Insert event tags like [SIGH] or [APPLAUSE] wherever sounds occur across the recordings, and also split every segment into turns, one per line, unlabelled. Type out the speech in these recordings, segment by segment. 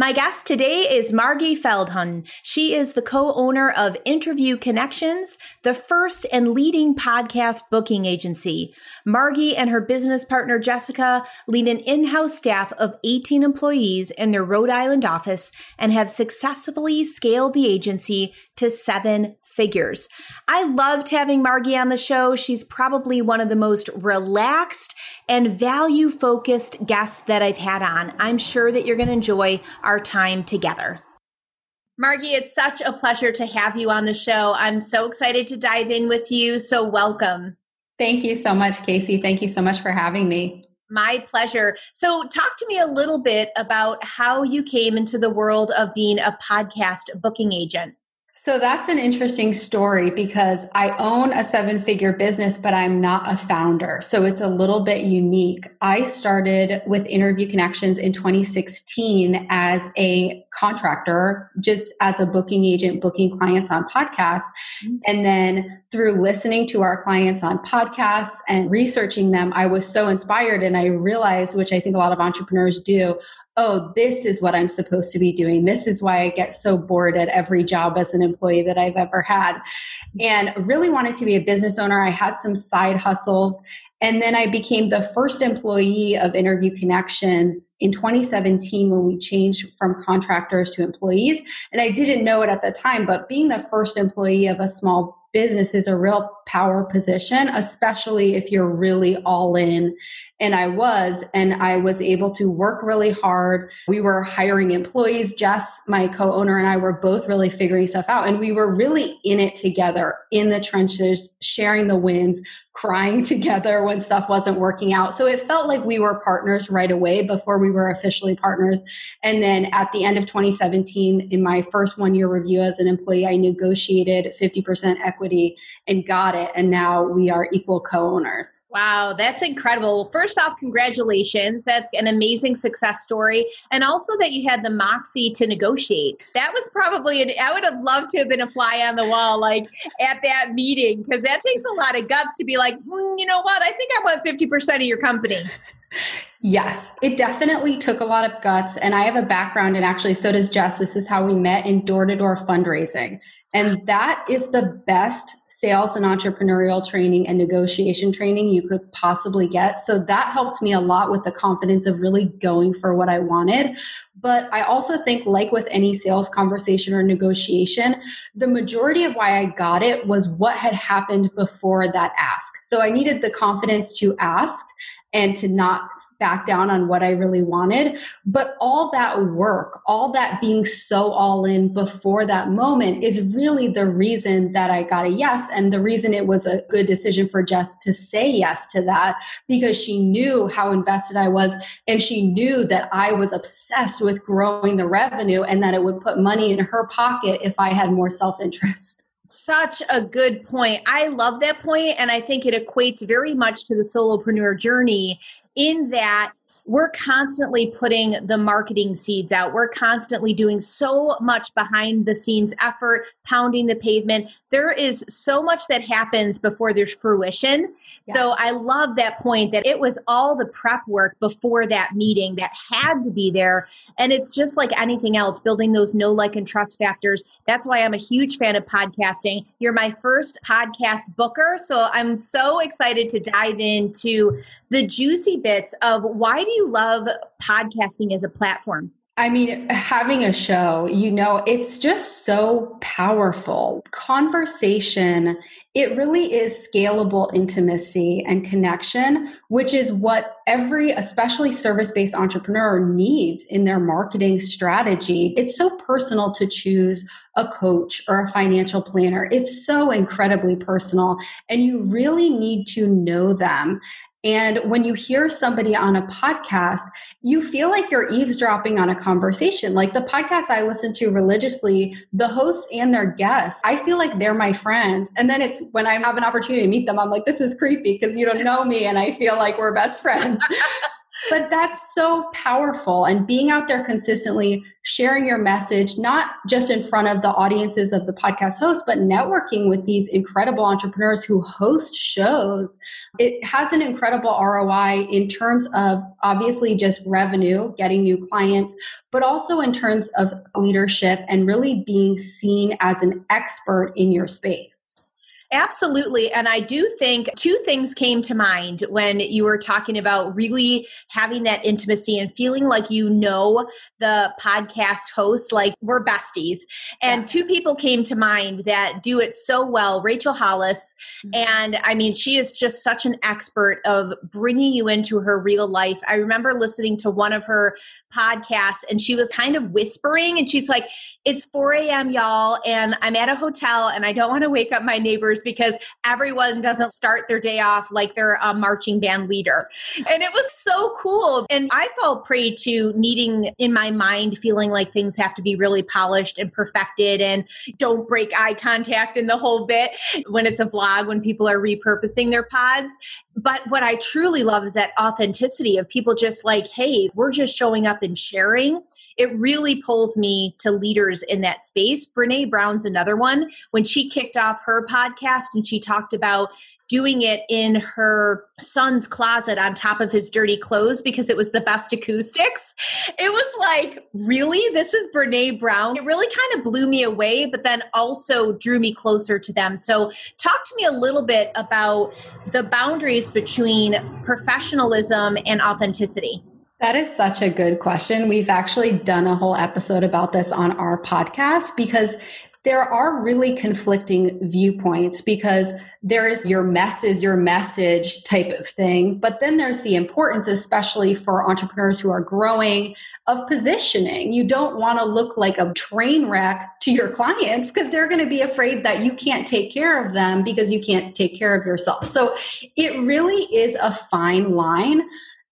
My guest today is Margie Feldhuhn. She is the co-owner of Interview Connections, the first and leading podcast booking agency. Margie and her business partner Jessica lead an in-house staff of 18 employees in their Rhode Island office and have successfully scaled the agency to seven figures. I loved having Margie on the show. She's probably one of the most relaxed and value focused guests that I've had on. I'm sure that you're going to enjoy our time together. Margie, it's such a pleasure to have you on the show. I'm so excited to dive in with you. So, welcome.
Thank you so much, Casey. Thank you so much for having me.
My pleasure. So, talk to me a little bit about how you came into the world of being a podcast booking agent.
So that's an interesting story because I own a seven figure business, but I'm not a founder. So it's a little bit unique. I started with Interview Connections in 2016 as a contractor, just as a booking agent, booking clients on podcasts. Mm-hmm. And then through listening to our clients on podcasts and researching them, I was so inspired and I realized, which I think a lot of entrepreneurs do, oh, this is what I'm supposed to be doing. This is why I get so bored at every job as an employee that I've ever had. And really wanted to be a business owner. I had some side hustles. And then I became the first employee of Interview Connections in 2017 when we changed from contractors to employees. And I didn't know it at the time, but being the first employee of a small business is a real power position, especially if you're really all in and I was, and I was able to work really hard. We were hiring employees. Jess, my co owner, and I were both really figuring stuff out. And we were really in it together in the trenches, sharing the wins, crying [LAUGHS] together when stuff wasn't working out. So it felt like we were partners right away before we were officially partners. And then at the end of 2017, in my first one year review as an employee, I negotiated 50% equity and got it. And now we are equal co owners.
Wow, that's incredible. First off, congratulations. That's an amazing success story. And also that you had the moxie to negotiate. That was probably, an, I would have loved to have been a fly on the wall, like at that meeting, because that takes a lot of guts to be like, hmm, you know what? I think I want 50% of your company.
Yes, it definitely took a lot of guts. And I have a background, and actually, so does Jess. This is how we met in door to door fundraising. And that is the best sales and entrepreneurial training and negotiation training you could possibly get. So that helped me a lot with the confidence of really going for what I wanted. But I also think, like with any sales conversation or negotiation, the majority of why I got it was what had happened before that ask. So I needed the confidence to ask and to not back down on what I really wanted. But all that work, all that being so all in before that moment is really the reason that I got a yes. And the reason it was a good decision for Jess to say yes to that because she knew how invested I was and she knew that I was obsessed with growing the revenue and that it would put money in her pocket if I had more self interest.
Such a good point. I love that point, and I think it equates very much to the solopreneur journey in that we're constantly putting the marketing seeds out. We're constantly doing so much behind the scenes effort, pounding the pavement. There is so much that happens before there's fruition. So I love that point that it was all the prep work before that meeting that had to be there. And it's just like anything else, building those know, like, and trust factors. That's why I'm a huge fan of podcasting. You're my first podcast booker. So I'm so excited to dive into the juicy bits of why do you love podcasting as a platform?
I mean, having a show, you know, it's just so powerful. Conversation, it really is scalable intimacy and connection, which is what every, especially service based entrepreneur, needs in their marketing strategy. It's so personal to choose a coach or a financial planner. It's so incredibly personal, and you really need to know them And when you hear somebody on a podcast, you feel like you're eavesdropping on a conversation. Like the podcast I listen to religiously, the hosts and their guests, I feel like they're my friends. And then it's when I have an opportunity to meet them, I'm like, this is creepy because you don't know me and I feel like we're best friends. [LAUGHS] but that's so powerful and being out there consistently sharing your message not just in front of the audiences of the podcast hosts but networking with these incredible entrepreneurs who host shows it has an incredible ROI in terms of obviously just revenue getting new clients but also in terms of leadership and really being seen as an expert in your space
Absolutely. And I do think two things came to mind when you were talking about really having that intimacy and feeling like you know the podcast host, like we're besties. And yeah. two people came to mind that do it so well Rachel Hollis. Mm-hmm. And I mean, she is just such an expert of bringing you into her real life. I remember listening to one of her podcasts and she was kind of whispering and she's like, It's 4 a.m., y'all, and I'm at a hotel and I don't want to wake up my neighbors because everyone doesn't start their day off like they're a marching band leader. And it was so cool. And I fell prey to needing in my mind feeling like things have to be really polished and perfected and don't break eye contact in the whole bit when it's a vlog, when people are repurposing their pods. But what I truly love is that authenticity of people just like, hey, we're just showing up and sharing. It really pulls me to leaders in that space. Brene Brown's another one. When she kicked off her podcast and she talked about doing it in her son's closet on top of his dirty clothes because it was the best acoustics. It was like, really? This is Brene Brown. It really kind of blew me away, but then also drew me closer to them. So, talk to me a little bit about the boundaries between professionalism and authenticity.
That is such a good question. We've actually done a whole episode about this on our podcast because there are really conflicting viewpoints because there is your mess is your message type of thing. But then there's the importance, especially for entrepreneurs who are growing, of positioning. You don't want to look like a train wreck to your clients because they're going to be afraid that you can't take care of them because you can't take care of yourself. So it really is a fine line.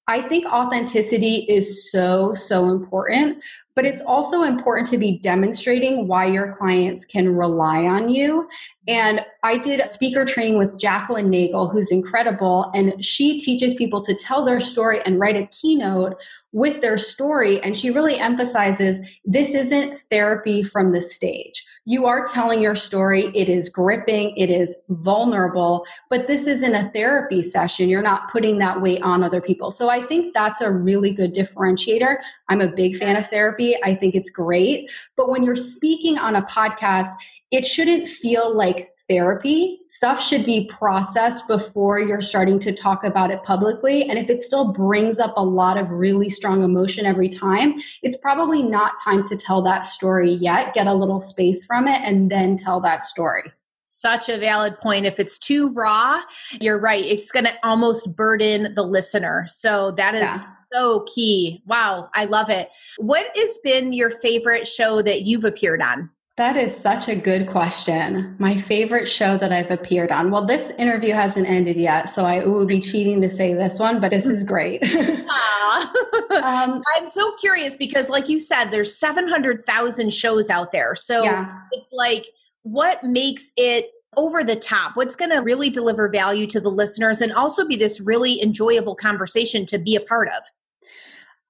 I think authenticity is so, so important, but it's also important to be demonstrating why your clients can rely on you. And I did speaker training with Jacqueline Nagel, who's incredible, and she teaches people to tell their story and write a keynote with their story. And she really emphasizes this isn't therapy from the stage. You are telling your story. It is gripping. It is vulnerable, but this isn't a therapy session. You're not putting that weight on other people. So I think that's a really good differentiator. I'm a big fan of therapy. I think it's great. But when you're speaking on a podcast, it shouldn't feel like therapy. Stuff should be processed before you're starting to talk about it publicly. And if it still brings up a lot of really strong emotion every time, it's probably not time to tell that story yet. Get a little space from it and then tell that story.
Such a valid point. If it's too raw, you're right. It's going to almost burden the listener. So that is yeah. so key. Wow, I love it. What has been your favorite show that you've appeared on?
That is such a good question. My favorite show that I've appeared on. Well, this interview hasn't ended yet, so I would be cheating to say this one, but this is great. [LAUGHS]
um, I'm so curious because, like you said, there's 700,000 shows out there. So yeah. it's like, what makes it over the top? What's going to really deliver value to the listeners and also be this really enjoyable conversation to be a part of?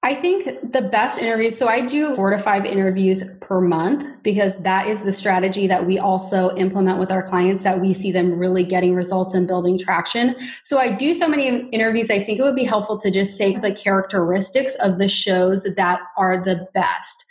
I think the best interviews, so I do four to five interviews per month because that is the strategy that we also implement with our clients that we see them really getting results and building traction. So I do so many interviews. I think it would be helpful to just say the characteristics of the shows that are the best.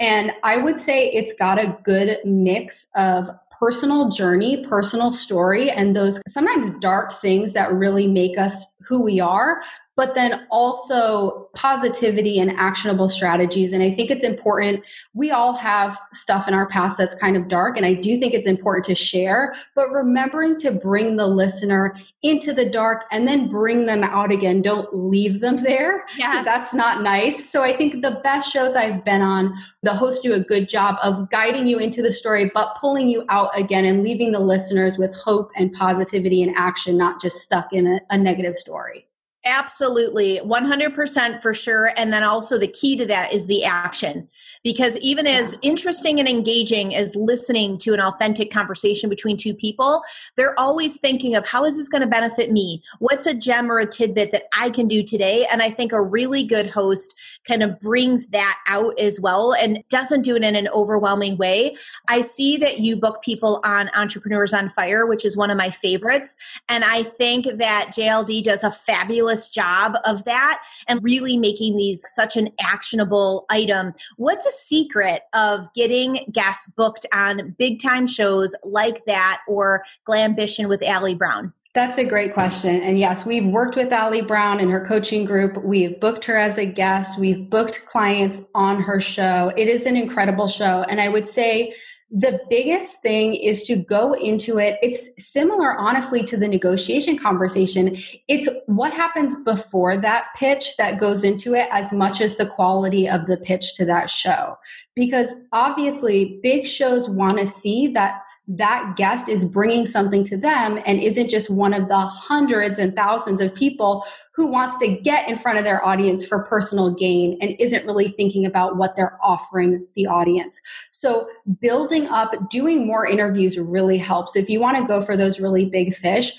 And I would say it's got a good mix of personal journey, personal story, and those sometimes dark things that really make us who we are, but then also positivity and actionable strategies. And I think it's important. We all have stuff in our past that's kind of dark, and I do think it's important to share, but remembering to bring the listener into the dark and then bring them out again. Don't leave them there. Yes. That's not nice. So I think the best shows I've been on, the hosts do a good job of guiding you into the story, but pulling you out again and leaving the listeners with hope and positivity and action, not just stuck in a, a negative story.
Absolutely, 100% for sure. And then also the key to that is the action. Because even as interesting and engaging as listening to an authentic conversation between two people, they're always thinking of how is this going to benefit me? What's a gem or a tidbit that I can do today? And I think a really good host kind of brings that out as well and doesn't do it in an overwhelming way. I see that you book people on Entrepreneurs on Fire, which is one of my favorites. And I think that JLD does a fabulous job of that and really making these such an actionable item. What's a secret of getting guests booked on big time shows like that or Glambition with Ali Brown?
That's a great question. And yes, we've worked with Ali Brown and her coaching group. We've booked her as a guest. We've booked clients on her show. It is an incredible show. And I would say the biggest thing is to go into it. It's similar, honestly, to the negotiation conversation. It's what happens before that pitch that goes into it as much as the quality of the pitch to that show. Because obviously, big shows want to see that that guest is bringing something to them and isn't just one of the hundreds and thousands of people who wants to get in front of their audience for personal gain and isn't really thinking about what they're offering the audience. So, building up, doing more interviews really helps. If you want to go for those really big fish,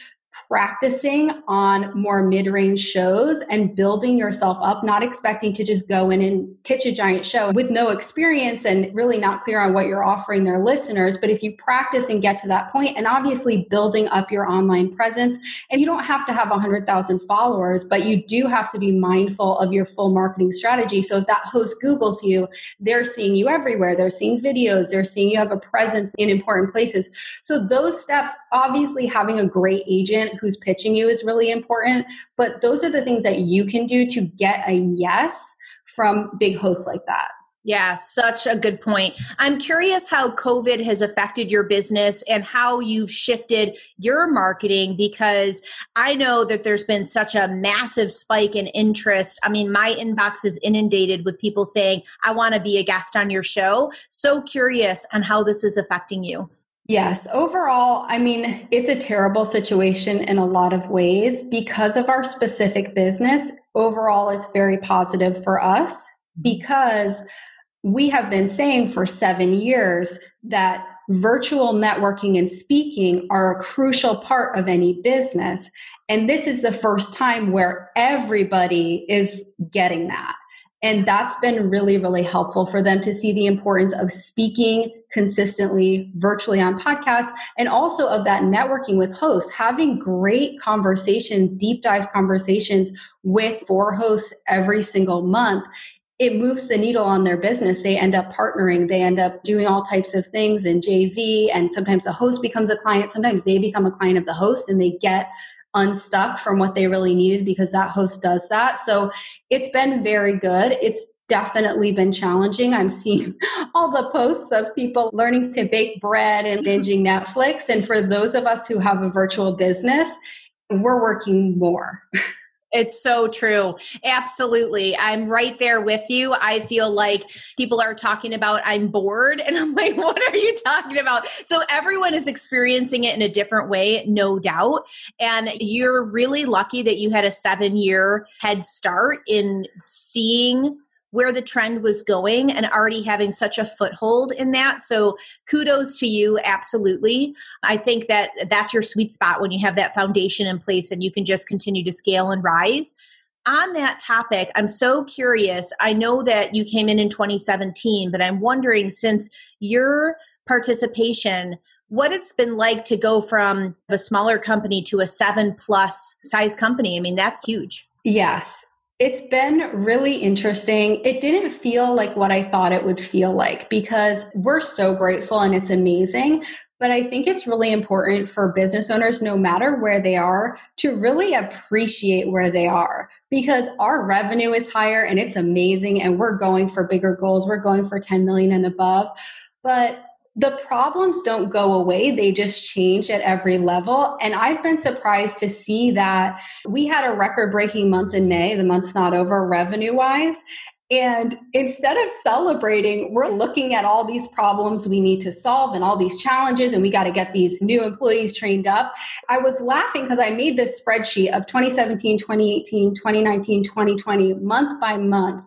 practicing on more mid-range shows and building yourself up not expecting to just go in and pitch a giant show with no experience and really not clear on what you're offering their listeners. But if you practice and get to that point and obviously building up your online presence and you don't have to have 100,000 followers but you do have to be mindful of your full marketing strategy. So if that host googles you they're seeing you everywhere. They're seeing videos. They're seeing you have a presence in important places. So those steps obviously having a great agent who's pitching you is really important. But those are the things that you can do to get a yes from big hosts like that.
Yeah, such a good point. I'm curious how COVID has affected your business and how you've shifted your marketing because I know that there's been such a massive spike in interest. I mean, my inbox is inundated with people saying, I want to be a guest on your show. So curious on how this is affecting you.
Yes, overall, I mean, it's a terrible situation in a lot of ways. Because of our specific business, overall, it's very positive for us because we have been saying for seven years that virtual networking and speaking are a crucial part of any business. And this is the first time where everybody is getting that. And that's been really, really helpful for them to see the importance of speaking consistently virtually on podcasts and also of that networking with hosts, having great conversation, deep dive conversations with four hosts every single month. It moves the needle on their business. They end up partnering. They end up doing all types of things in JV. And sometimes the host becomes a client. Sometimes they become a client of the host and they get unstuck from what they really needed because that host does that. So it's been very good. It's definitely been challenging. I'm seeing [LAUGHS] all the posts of people learning to bake bread and mm-hmm. binging Netflix. And for those of us who have a virtual business, we're working more. [LAUGHS]
It's so true. Absolutely. I'm right there with you. I feel like people are talking about I'm bored [LAUGHS] and I'm like what are you talking about? So everyone is experiencing it in a different way, no doubt. And you're really lucky that you had a 7-year head start in seeing where the trend was going and already having such a foothold in that. So kudos to you, absolutely. I think that that's your sweet spot when you have that foundation in place and you can just continue to scale and rise. On that topic, I'm so curious. I know that you came in in 2017, but I'm wondering since your participation, what it's been like to go from a smaller company to a seven plus size company. I mean, that's huge.
Yes. It's been really interesting. It didn't feel like what I thought it would feel like because we're so grateful and it's amazing. But I think it's really important for business owners, no matter where they are, to really appreciate where they are because our revenue is higher and it's amazing and we're going for bigger goals. We're going for 10 million and above. But the problems don't go away, they just change at every level. And I've been surprised to see that we had a record breaking month in May, the month's not over revenue wise. And instead of celebrating, we're looking at all these problems we need to solve and all these challenges, and we got to get these new employees trained up. I was laughing because I made this spreadsheet of 2017, 2018, 2019, 2020, month by month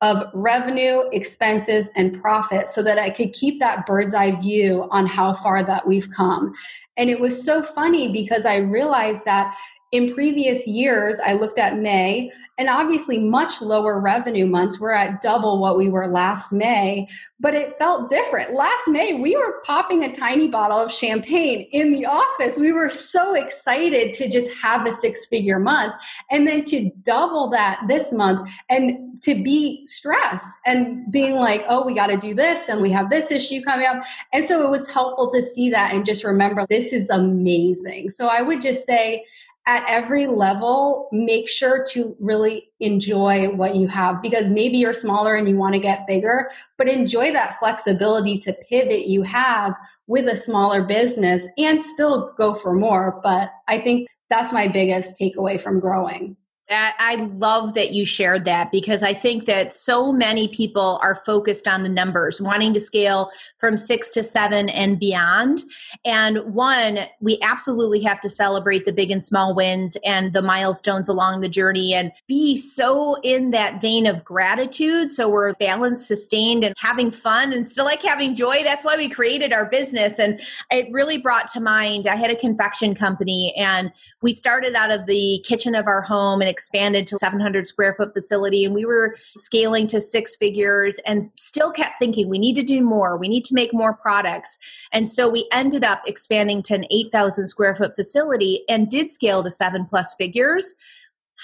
of revenue, expenses, and profit so that I could keep that bird's eye view on how far that we've come. And it was so funny because I realized that in previous years, I looked at May and obviously much lower revenue months. We're at double what we were last May, but it felt different. Last May, we were popping a tiny bottle of champagne in the office. We were so excited to just have a six figure month and then to double that this month and to be stressed and being like, oh, we got to do this and we have this issue coming up. And so it was helpful to see that and just remember this is amazing. So I would just say, at every level, make sure to really enjoy what you have because maybe you're smaller and you want to get bigger, but enjoy that flexibility to pivot you have with a smaller business and still go for more. But I think that's my biggest takeaway from growing.
I love that you shared that because I think that so many people are focused on the numbers, wanting to scale from six to seven and beyond. And one, we absolutely have to celebrate the big and small wins and the milestones along the journey and be so in that vein of gratitude. So we're balanced, sustained, and having fun and still like having joy. That's why we created our business. And it really brought to mind, I had a confection company and we started out of the kitchen of our home and expanded to 700 square foot facility and we were scaling to six figures and still kept thinking we need to do more. We need to make more products. And so we ended up expanding to an 8000 square foot facility and did scale to seven plus figures.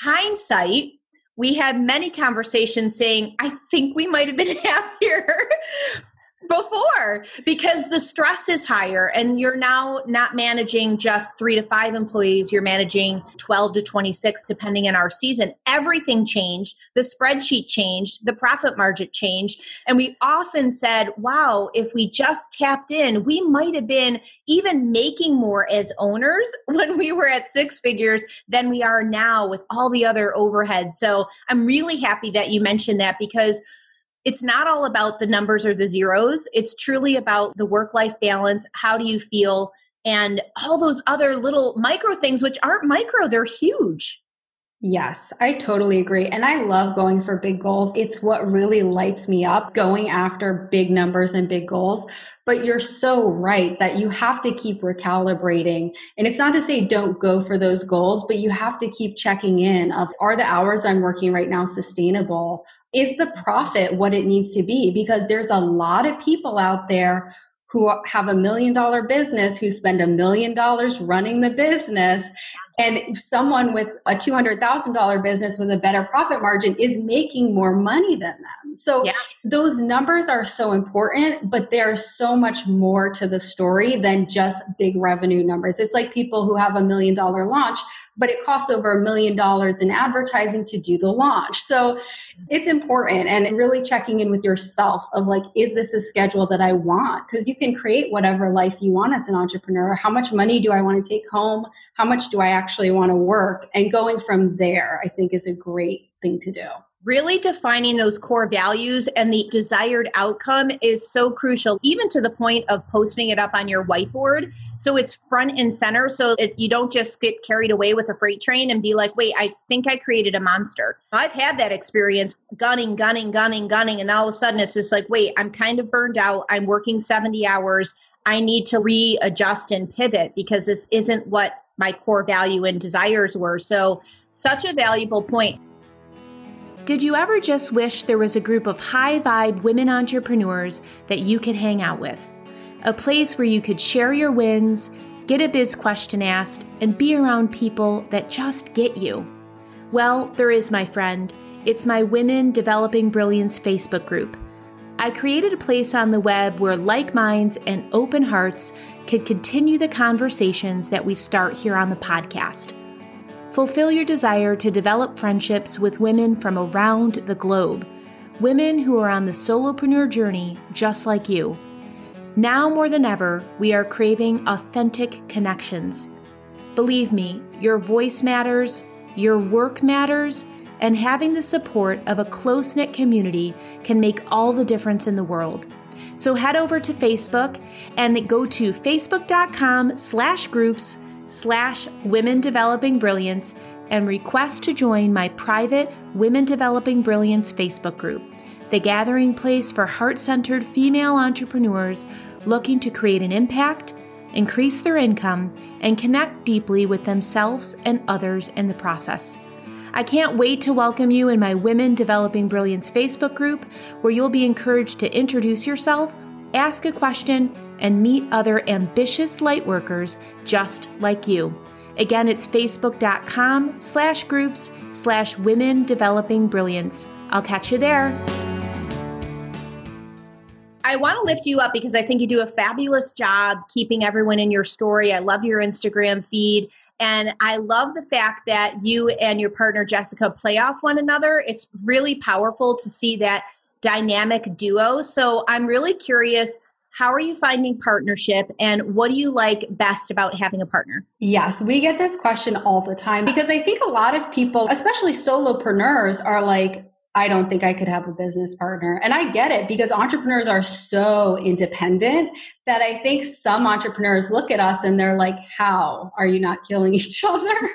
Hindsight we had many conversations saying, I think we might have been [LAUGHS] happier before because the stress is higher and you're now not managing just three to five employees you're managing 12 to 26 depending on our season. Everything changed. The spreadsheet changed. The profit margin changed. And we often said wow if we just tapped in we might have been even making more as owners [LAUGHS] when we were at six figures than we are now with all the other overheads so i'm really happy that you mentioned that because it's not all about the numbers or the zeros. It's truly about the work life balance. How do you feel? And all those other little micro things, which aren't micro, they're huge.
Yes, I totally agree. And I love going for big goals. It's what really lights me up going after big numbers and big goals. But you're so right that you have to keep recalibrating. And it's not to say don't go for those goals, but you have to keep checking in of are the hours I'm working right now sustainable? Is the profit what it needs to be? Because there's a lot of people out there who have a million dollar business who spend a million dollars running the business and someone with a $200,000 business with a better profit margin is making more money than them. So yeah. those numbers are so important, but there's so much more to the story than just big revenue numbers. It's like people who have a million dollar launch but it costs over a million dollars in advertising to do the launch. So it's important and really checking in with yourself of like, is this a schedule that I want? Because you can create whatever life you want as an entrepreneur. How much money do I want to take home? How much do I actually want to work? And going from there, I think is a great thing to do
really defining those core values and the desired outcome is so crucial even to the point of posting it up on your whiteboard. So it's front and center. So it, you don't just get carried away with a freight train and be like wait i think i created a monster. I've had that experience gunning gunning gunning gunning. And all of a sudden it's just like wait i'm kind of burned out. I'm working 70 hours. I need to readjust and pivot because this isn't what my core value and desires were. So such a valuable point did you ever just wish there was a group of high vibe women entrepreneurs that you could hang out with? A place where you could share your wins, get a biz question asked, and be around people that just get you? Well, there is, my friend. It's my Women Developing Brilliance Facebook group. I created a place on the web where like minds and open hearts could continue the conversations that we start here on the podcast. Fulfill your desire to develop friendships with women from around the globe, women who are on the solopreneur journey just like you. Now more than ever, we are craving authentic connections. Believe me, your voice matters, your work matters, and having the support of a close knit community can make all the difference in the world. So head over to Facebook and go to facebook.com slash groups slash women developing brilliance and request to join my private Women Developing Brilliance Facebook group, the gathering place for heart centered female entrepreneurs looking to create an impact, increase their income, and connect deeply with themselves and others in the process. I can't wait to welcome you in my Women Developing Brilliance Facebook group, where you'll be encouraged to introduce yourself, ask a question, and meet other ambitious lightworkers just like you. Again, it's facebook.com slash groups slash women developing brilliance. I'll catch you there. I want to lift you up because I think you do a fabulous job keeping everyone in your story. I love your Instagram feed. And I love the fact that you and your partner Jessica play off one another. It's really powerful to see that dynamic duo. So I'm really curious how are you finding partnership and what do you like best about having a partner?
Yes, we get this question all the time because I think a lot of people, especially solopreneurs, are like, I don't think I could have a business partner. And I get it because entrepreneurs are so independent that I think some entrepreneurs look at us and they're like, how are you not killing each [LAUGHS] other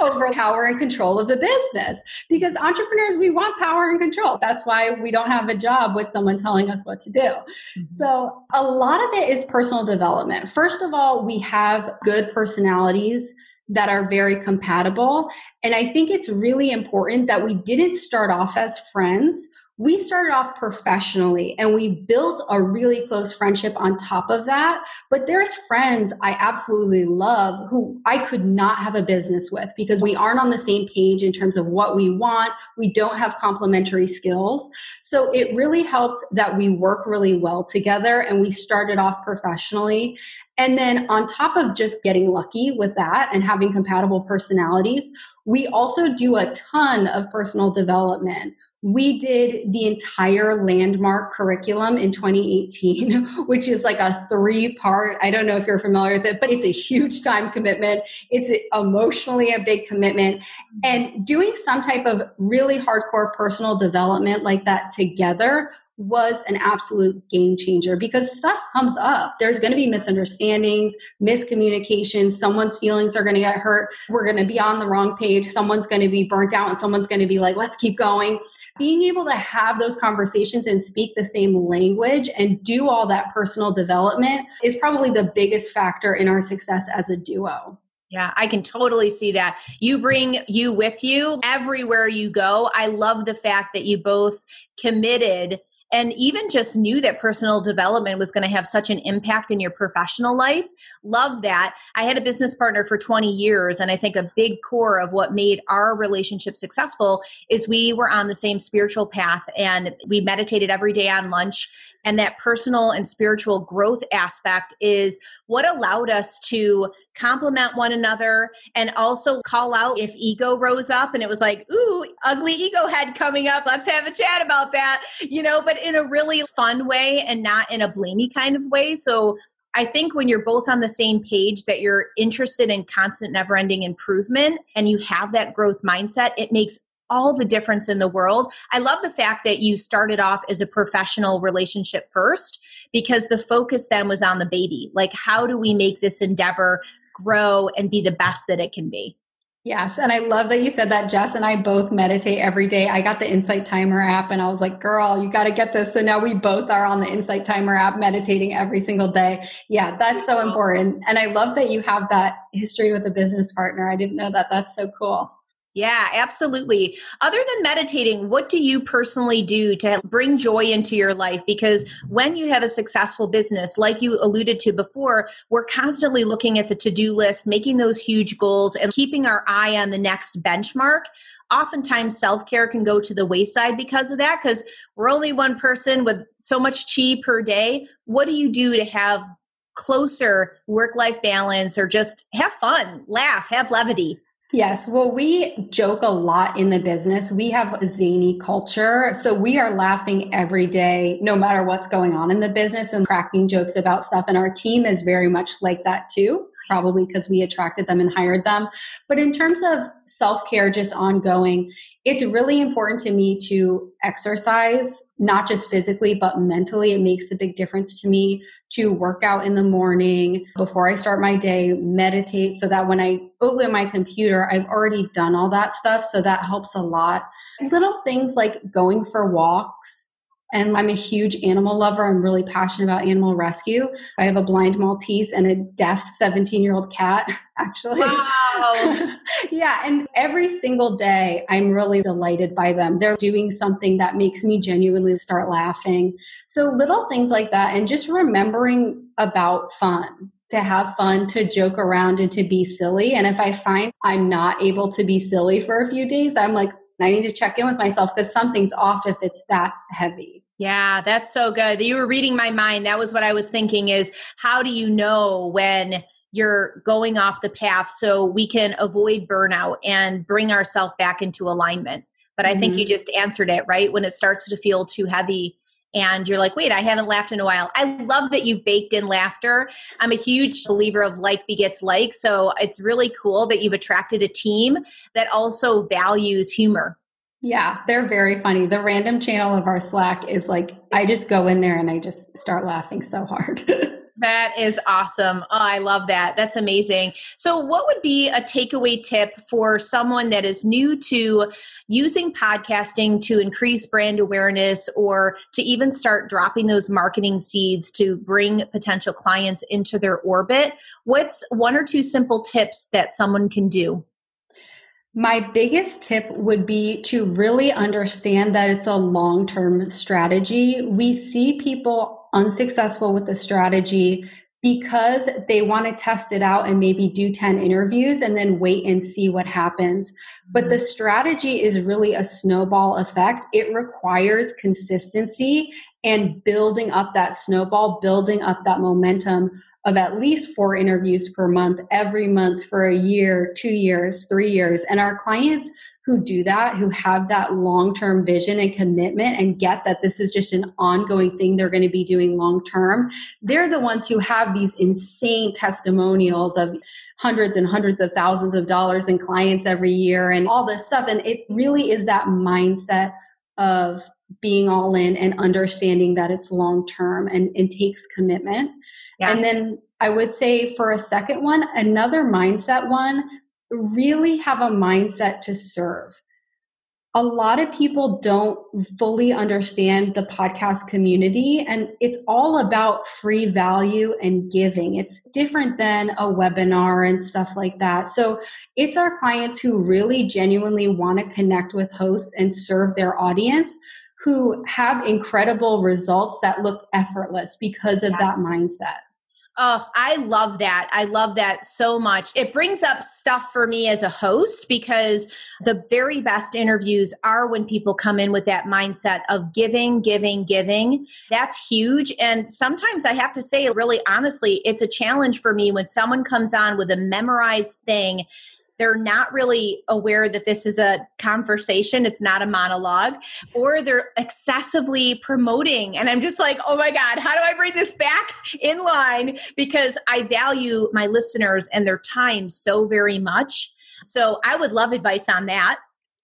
over power and control of the business? Because entrepreneurs, we want power and control. That's why we don't have a job with someone telling us what to do. Mm-hmm. So a lot of it is personal development. First of all, we have good personalities that are very compatible. And I think it's really important that we didn't start off as friends. We started off professionally and we built a really close friendship on top of that. But there's friends I absolutely love who I could not have a business with because we aren't on the same page in terms of what we want. We don't have complementary skills. So it really helped that we work really well together and we started off professionally. And then on top of just getting lucky with that and having compatible personalities, we also do a ton of personal development. We did the entire landmark curriculum in 2018, [LAUGHS] which is like a three part. I don't know if you're familiar with it, but it's a huge time commitment. It's emotionally a big commitment. And doing some type of really hardcore personal development like that together was an absolute game changer because stuff comes up. There's going to be misunderstandings, miscommunications, someone's feelings are going to get hurt. We're going to be on the wrong page. Someone's going to be burnt out and someone's going to be like, let's keep going. Being able to have those conversations and speak the same language and do all that personal development is probably the biggest factor in our success as a duo.
Yeah, I can totally see that. You bring you with you everywhere you go. I love the fact that you both committed and even just knew that personal development was going to have such an impact in your professional life. Love that. I had a business partner for 20 years, and I think a big core of what made our relationship successful is we were on the same spiritual path and we meditated every day on lunch and that personal and spiritual growth aspect is what allowed us to complement one another and also call out if ego rose up and it was like ooh ugly ego head coming up. Let's have a chat about that you know but in a really fun way and not in a blamey kind of way. So I think when you're both on the same page that you're interested in constant never ending improvement and you have that growth mindset, it makes all the difference in the world. I love the fact that you started off as a professional relationship first because the focus then was on the baby. Like, how do we make this endeavor grow and be the best that it can be?
Yes. And I love that you said that. Jess and I both meditate every day. I got the Insight Timer app and I was like, girl, you got to get this. So now we both are on the Insight Timer app meditating every single day. Yeah, that's so important. And I love that you have that history with a business partner. I didn't know that. That's so cool.
Yeah, absolutely. Other than meditating, what do you personally do to bring joy into your life? Because when you have a successful business, like you alluded to before, we're constantly looking at the to do list, making those huge goals, and keeping our eye on the next benchmark. Oftentimes, self care can go to the wayside because of that, because we're only one person with so much chi per day. What do you do to have closer work life balance or just have fun, laugh, have levity?
Yes. Well, we joke a lot in the business. We have a zany culture. So we are laughing every day, no matter what's going on in the business and cracking jokes about stuff. And our team is very much like that too, probably because we attracted them and hired them. But in terms of self care, just ongoing, it's really important to me to exercise, not just physically, but mentally. It makes a big difference to me to work out in the morning before I start my day, meditate so that when I open my computer, I've already done all that stuff. So that helps a lot. Little things like going for walks and I'm a huge animal lover. I'm really passionate about animal rescue. I have a blind Maltese and a deaf 17 year old cat, [LAUGHS] actually.
Wow. [LAUGHS]
yeah. And every single day, I'm really delighted by them. They're doing something that makes me genuinely start laughing. So little things like that. And just remembering about fun to have fun, to joke around, and to be silly. And if I find I'm not able to be silly for a few days, I'm like, I need to check in with myself because something's off if it's that heavy.
Yeah, that's so good. You were reading my mind. That was what I was thinking is how do you know when you're going off the path so we can avoid burnout and bring ourselves back into alignment? But I mm-hmm. think you mm-hmm. just answered it, right? When it starts to feel too heavy and you're like, wait, I haven't laughed in a while. I love that you've baked in laughter. I'm a huge believer of like begets like. So it's really cool that you've attracted a team that also values humor
yeah, they're very funny. The random channel of our Slack is like, I just go in there and I just start laughing so hard. [LAUGHS]
that is awesome. Oh, I love that. That's amazing. So, what would be a takeaway tip for someone that is new to using podcasting to increase brand awareness or to even start dropping those marketing seeds to bring potential clients into their orbit? What's one or two simple tips that someone can do?
My biggest tip would be to really understand that it's a long term strategy. We see people unsuccessful with the strategy because they want to test it out and maybe do 10 interviews and then wait and see what happens. But the strategy is really a snowball effect. It requires consistency and building up that snowball, building up that momentum of at least four interviews per month every month for a year, two years, three years. And our clients who do that, who have that long term vision and commitment and get that this is just an ongoing thing they're going to be doing long term, they're the ones who have these insane testimonials of hundreds and hundreds of thousands of dollars in clients every year and all this stuff. And it really is that mindset of being all in and understanding that it's long term and, and takes commitment. Yes. And then I would say for a second one, another mindset one, really have a mindset to serve. A lot of people don't fully understand the podcast community, and it's all about free value and giving. It's different than a webinar and stuff like that. So, it's our clients who really genuinely want to connect with hosts and serve their audience who have incredible results that look effortless because of yes. that mindset.
Oh, I love that. I love that so much. It brings up stuff for me as a host because the very best interviews are when people come in with that mindset of giving, giving, giving. That's huge. And sometimes I have to say, really honestly, it's a challenge for me when someone comes on with a memorized thing they're not really aware that this is a conversation, it's not a monologue, or they're excessively promoting. And I'm just like, oh my God, how do I bring this back in line? Because I value my listeners and their time so very much. So I would love advice on that.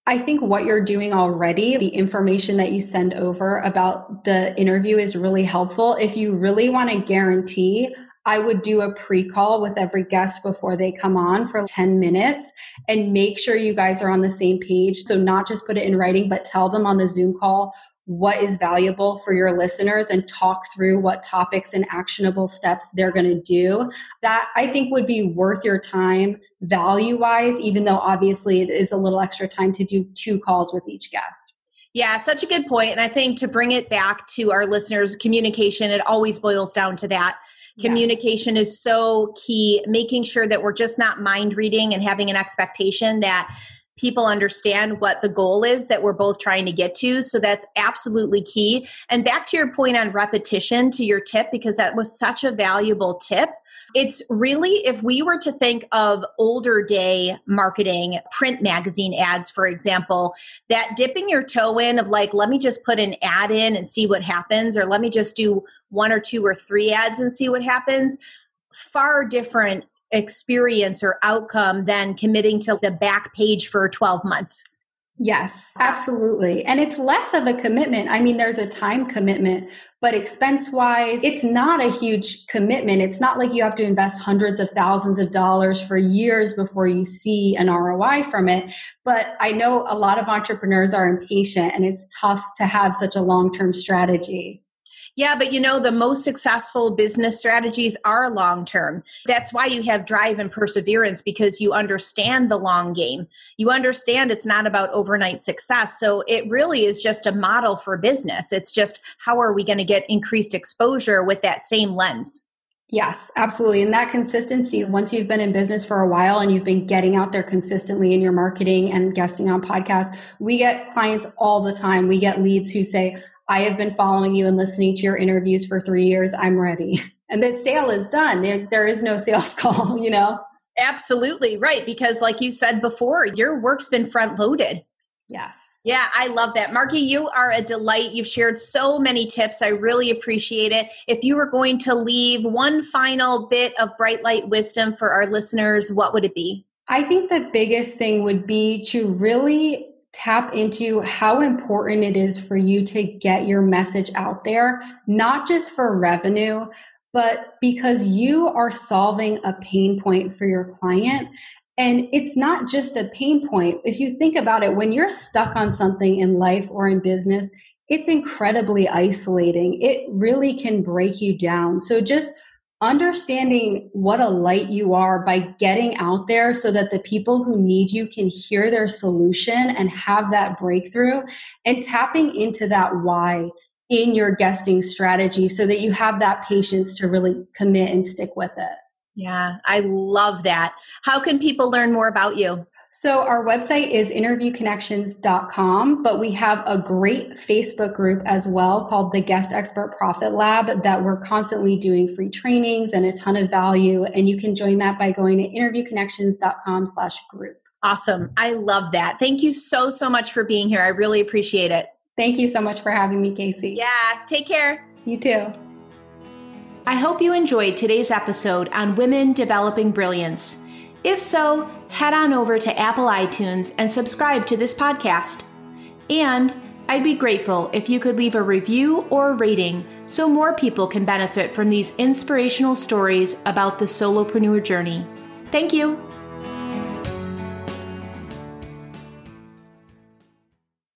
I think what you're doing already, the information that you send over about the interview is really helpful. If you really want to guarantee I would do a pre call with every guest before they come on for 10 minutes and make sure you guys are on the same page. So, not just put it in writing, but tell them on the Zoom call what is valuable for your listeners and talk through what topics and actionable steps they're going to do. That I think would be worth your time value wise, even though obviously it is a little extra time to do two calls with each guest.
Yeah, such a good point. And I think to bring it back to our listeners, communication, it always boils down to that Communication yes. is so key, making sure that we're just not mind reading and having an expectation that people understand what the goal is that we're both trying to get to. So that's absolutely key. And back to your point on repetition, to your tip, because that was such a valuable tip. It's really, if we were to think of older day marketing, print magazine ads, for example, that dipping your toe in of like, let me just put an ad in and see what happens, or let me just do one or two or three ads and see what happens far different experience or outcome than committing to the back page for 12 months.
Yes, absolutely. And it's less of a commitment. I mean, there's a time commitment, but expense wise, it's not a huge commitment. It's not like you have to invest hundreds of thousands of dollars for years before you see an ROI from it. But I know a lot of entrepreneurs are impatient and it's tough to have such a long term strategy.
Yeah, but you know, the most successful business strategies are long term. That's why you have drive and perseverance because you understand the long game. You understand it's not about overnight success. So it really is just a model for business. It's just how are we going to get increased exposure with that same lens?
Yes, absolutely. And that consistency, once you've been in business for a while and you've been getting out there consistently in your marketing and guesting on podcasts, we get clients all the time. We get leads who say, I have been following you and listening to your interviews for three years. I'm ready. [LAUGHS] And the sale is done. there is no sales [LAUGHS] call, you know?
Absolutely right. Because, like you said before, your work's been front loaded.
Yes.
Yeah, I love that. Margie, you are a delight. You've shared so many tips. I really appreciate it. If you were going to leave one final bit of bright light wisdom for our listeners, what would it be?
I think the biggest thing would be to really tap into how important it is for you to get your message out there, not just for revenue, but because you are solving a pain point for your client. And it's not just a pain point. If you think about it, when you're stuck on something in life or in business, it's incredibly isolating. It really can break you down. So just understanding what a light you are by getting out there so that the people who need you can hear their solution and have that breakthrough and tapping into that why in your guesting strategy so that you have that patience to really commit and stick with it.
Yeah, I love that. How can people learn more about you?
So, our website is interviewconnections.com, but we have a great Facebook group as well called the Guest Expert Profit Lab that we're constantly doing free trainings and a ton of value. And you can join that by going to interviewconnections.com slash group.
Awesome. I love that. Thank you so, so much for being here. I really appreciate it.
Thank you so much for having me, KC.
Yeah, take care.
You too.
I hope you enjoyed today's episode on women developing brilliance. If so, head on over to Apple iTunes and subscribe to this podcast. And I'd be grateful if you could leave a review or rating so more people can benefit from these inspirational stories about the solopreneur journey. Thank you.